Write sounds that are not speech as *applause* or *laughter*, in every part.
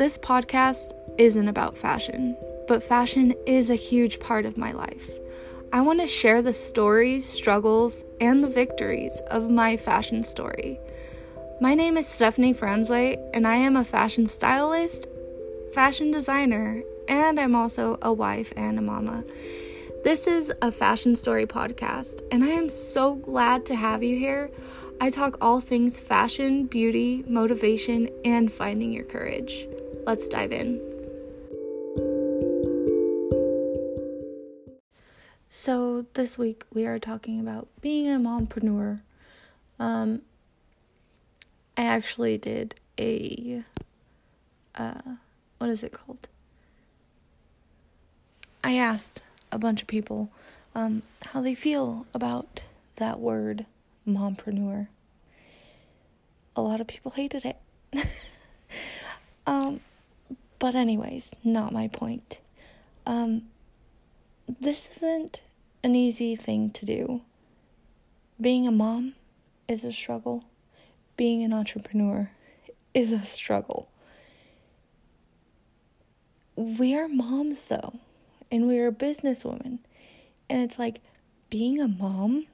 this podcast isn't about fashion, but fashion is a huge part of my life. I want to share the stories, struggles, and the victories of my fashion story. My name is Stephanie Franzway, and I am a fashion stylist, fashion designer, and I'm also a wife and a mama. This is a fashion story podcast, and I am so glad to have you here. I talk all things fashion, beauty, motivation, and finding your courage. Let's dive in. So, this week we are talking about being a mompreneur. Um, I actually did a, uh, what is it called? I asked a bunch of people um, how they feel about that word, mompreneur. A lot of people hated it. *laughs* but, anyways, not my point. Um, this isn't an easy thing to do. Being a mom is a struggle, being an entrepreneur is a struggle. We are moms, though and we are businesswomen. And it's like being a mom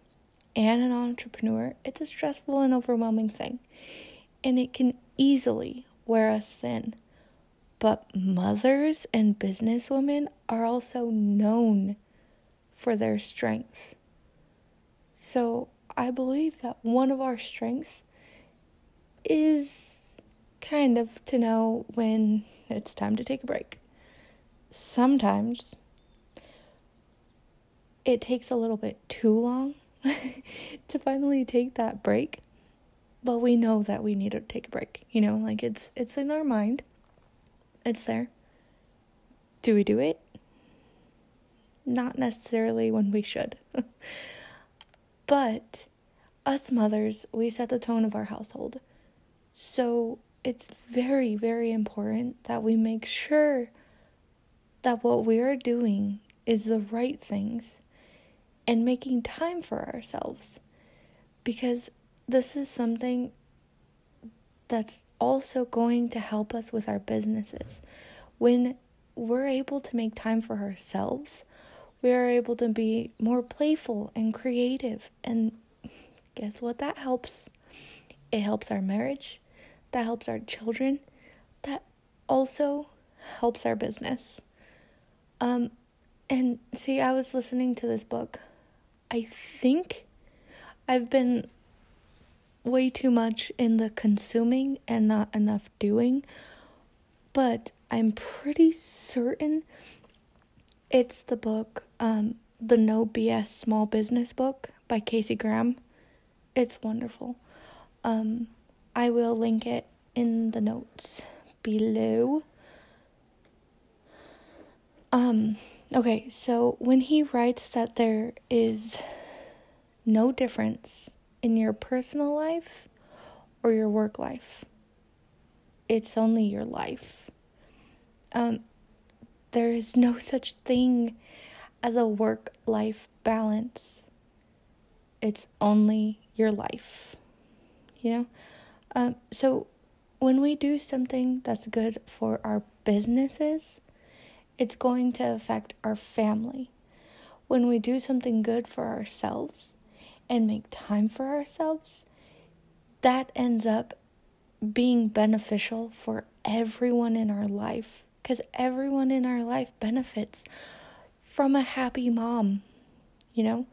and an entrepreneur, it's a stressful and overwhelming thing. And it can easily wear us thin. But mothers and businesswomen are also known for their strength. So I believe that one of our strengths is kind of to know when it's time to take a break. Sometimes it takes a little bit too long *laughs* to finally take that break but we know that we need to take a break you know like it's it's in our mind it's there. Do we do it? Not necessarily when we should. *laughs* But us mothers we set the tone of our household. So it's very very important that we make sure that what we are doing is the right things and making time for ourselves. Because this is something that's also going to help us with our businesses. When we're able to make time for ourselves, we are able to be more playful and creative. And guess what? That helps. It helps our marriage, that helps our children, that also helps our business. Um, and see, I was listening to this book I think I've been way too much in the consuming and not enough doing, but I'm pretty certain it's the book, um, the No BS Small Business book by Casey Graham. It's wonderful. Um, I will link it in the notes below. Um, Okay, so when he writes that there is no difference in your personal life or your work life, it's only your life. Um, there is no such thing as a work life balance, it's only your life. You know? Um, so when we do something that's good for our businesses, it's going to affect our family. When we do something good for ourselves and make time for ourselves, that ends up being beneficial for everyone in our life because everyone in our life benefits from a happy mom, you know?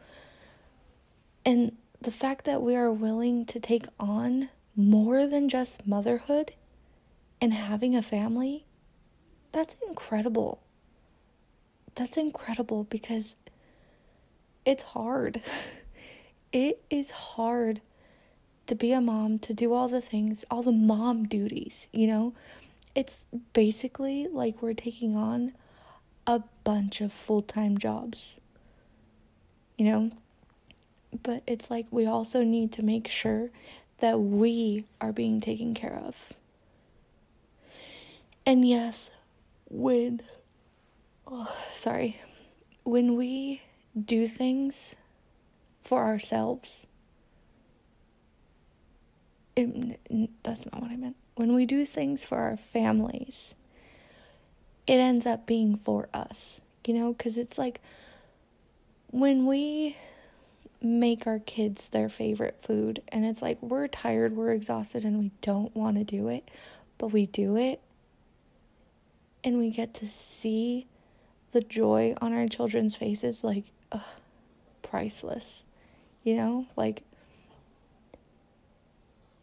And the fact that we are willing to take on more than just motherhood and having a family, that's incredible that's incredible because it's hard. *laughs* it is hard to be a mom, to do all the things, all the mom duties, you know? It's basically like we're taking on a bunch of full time jobs, you know? But it's like we also need to make sure that we are being taken care of. And yes, when oh, sorry, when we do things for ourselves, it, that's not what I meant. When we do things for our families it ends up being for us, you know, because it's like when we make our kids their favorite food and it's like we're tired, we're exhausted, and we don't want to do it, but we do it and we get to see the joy on our children's faces like ugh, priceless you know like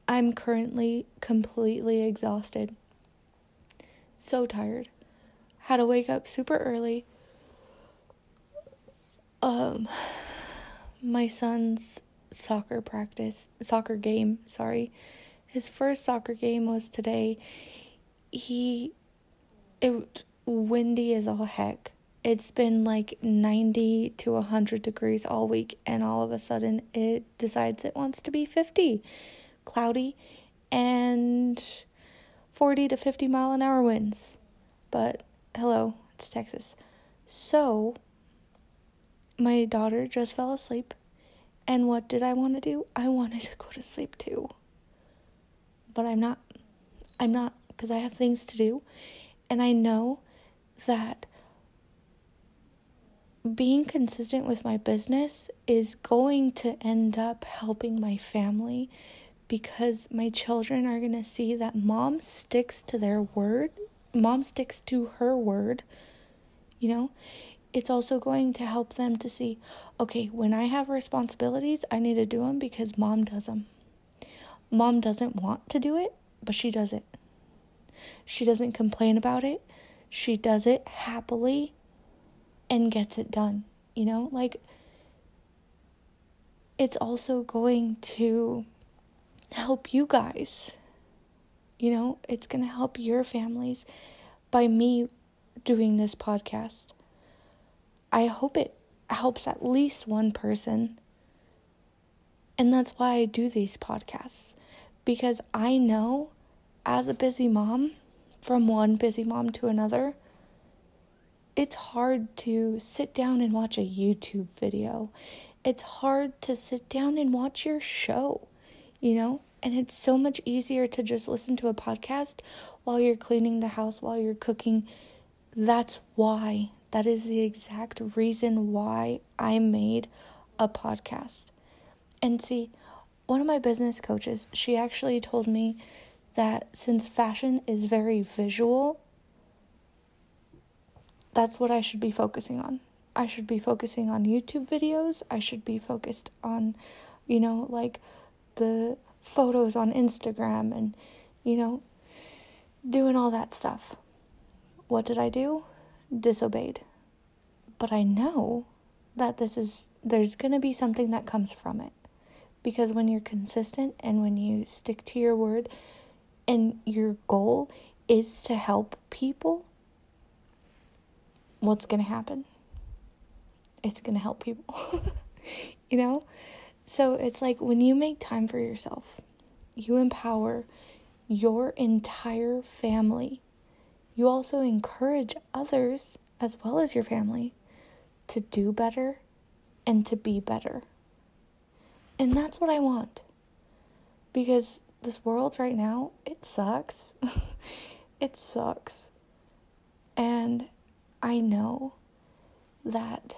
i'm currently completely exhausted. So tired. Had to wake up super early. Um my son's soccer practice soccer game sorry. His first soccer game was today. He it windy as all heck. It's been like 90 to 100 degrees all week, and all of a sudden it decides it wants to be 50, cloudy, and 40 to 50 mile an hour winds. But hello, it's Texas. So, my daughter just fell asleep, and what did I want to do? I wanted to go to sleep too. But I'm not. I'm not because I have things to do and I know that being consistent with my business is going to end up helping my family because my children are going to see that mom sticks to their word, mom sticks to her word. You know, it's also going to help them to see okay, when I have responsibilities, I need to do them because mom does them. Mom doesn't want to do it, but she does it. She doesn't complain about it. She does it happily and gets it done. You know, like it's also going to help you guys. You know, it's going to help your families by me doing this podcast. I hope it helps at least one person. And that's why I do these podcasts because I know as a busy mom, from one busy mom to another, it's hard to sit down and watch a YouTube video. It's hard to sit down and watch your show, you know? And it's so much easier to just listen to a podcast while you're cleaning the house, while you're cooking. That's why, that is the exact reason why I made a podcast. And see, one of my business coaches, she actually told me that since fashion is very visual, that's what I should be focusing on. I should be focusing on YouTube videos. I should be focused on, you know, like the photos on Instagram and, you know, doing all that stuff. What did I do? Disobeyed. But I know that this is, there's going to be something that comes from it. Because when you're consistent and when you stick to your word, and your goal is to help people, what's going to happen? It's going to help people. *laughs* you know? So it's like when you make time for yourself, you empower your entire family. You also encourage others, as well as your family, to do better and to be better. And that's what I want. Because this world right now, it sucks. *laughs* it sucks. And I know that,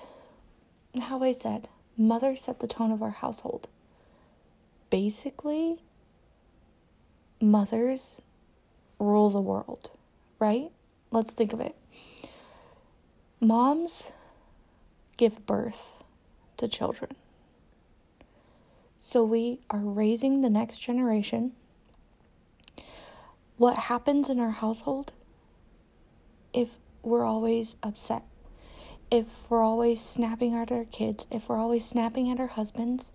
how I said, mother set the tone of our household. Basically, mothers rule the world, right? Let's think of it. Moms give birth to children. So we are raising the next generation. What happens in our household if we're always upset, if we're always snapping at our kids, if we're always snapping at our husbands,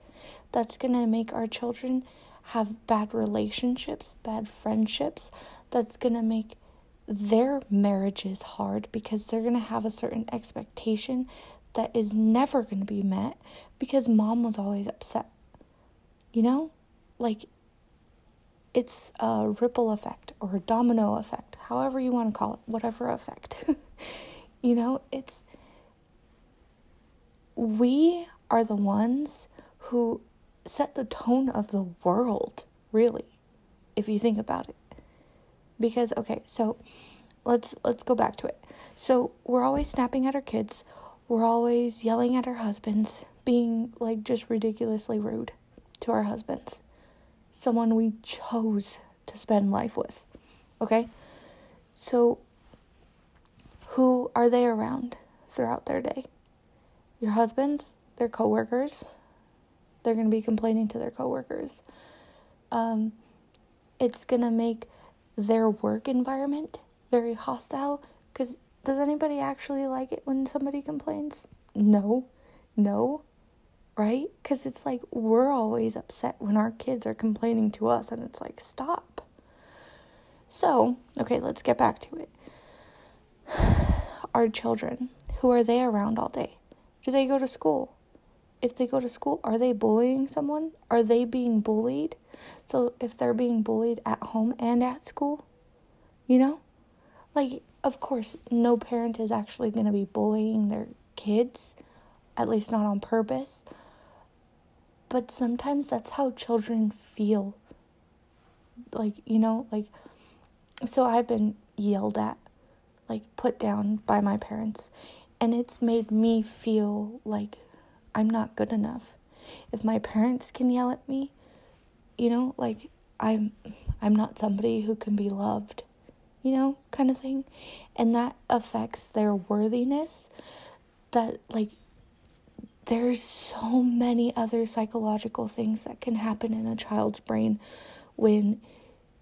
that's going to make our children have bad relationships, bad friendships. That's going to make their marriages hard because they're going to have a certain expectation that is never going to be met because mom was always upset. You know? Like, it's a ripple effect or a domino effect, however you want to call it, whatever effect. *laughs* you know, it's. We are the ones who set the tone of the world, really, if you think about it. Because, okay, so let's let's go back to it. So, we're always snapping at our kids. We're always yelling at our husbands, being like just ridiculously rude to our husbands. Someone we chose to spend life with. Okay? So, who are they around throughout their day? Your husbands, their coworkers. They're going to be complaining to their coworkers. Um, it's going to make their work environment very hostile because does anybody actually like it when somebody complains? No. No. Right? Because it's like we're always upset when our kids are complaining to us, and it's like, stop. So, okay, let's get back to it. *sighs* Our children, who are they around all day? Do they go to school? If they go to school, are they bullying someone? Are they being bullied? So, if they're being bullied at home and at school, you know? Like, of course, no parent is actually going to be bullying their kids, at least not on purpose. But sometimes that's how children feel. Like, you know, like so I've been yelled at, like put down by my parents, and it's made me feel like I'm not good enough. If my parents can yell at me, you know, like I'm I'm not somebody who can be loved, you know, kind of thing. And that affects their worthiness that like there's so many other psychological things that can happen in a child's brain when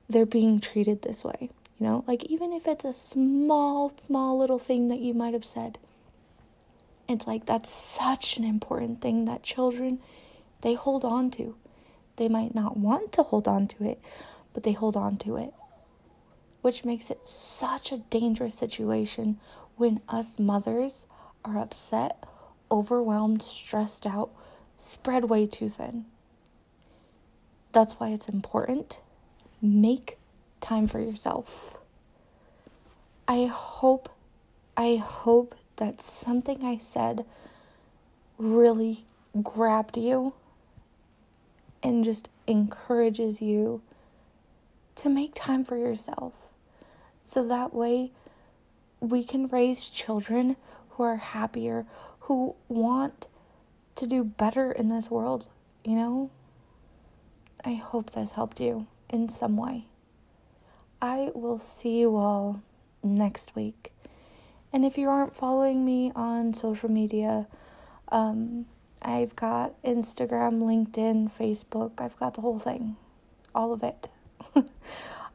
they're being treated this way. You know, like even if it's a small, small little thing that you might have said, it's like that's such an important thing that children they hold on to. They might not want to hold on to it, but they hold on to it. Which makes it such a dangerous situation when us mothers are upset, overwhelmed, stressed out, spread way too thin. That's why it's important make time for yourself. I hope, I hope that something I said really grabbed you and just encourages you to make time for yourself. So that way we can raise children who are happier, who want to do better in this world, you know? I hope this helped you in some way. I will see you all next week. And if you aren't following me on social media, um, I've got Instagram, LinkedIn, Facebook. I've got the whole thing, all of it. *laughs*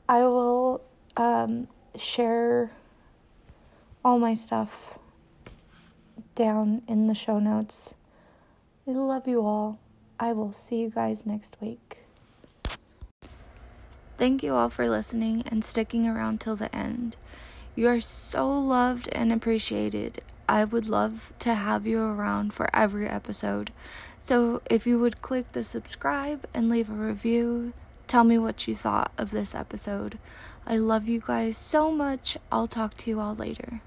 I will um, share all my stuff down in the show notes. I love you all. I will see you guys next week. Thank you all for listening and sticking around till the end. You are so loved and appreciated. I would love to have you around for every episode. So if you would click the subscribe and leave a review, tell me what you thought of this episode. I love you guys so much. I'll talk to you all later.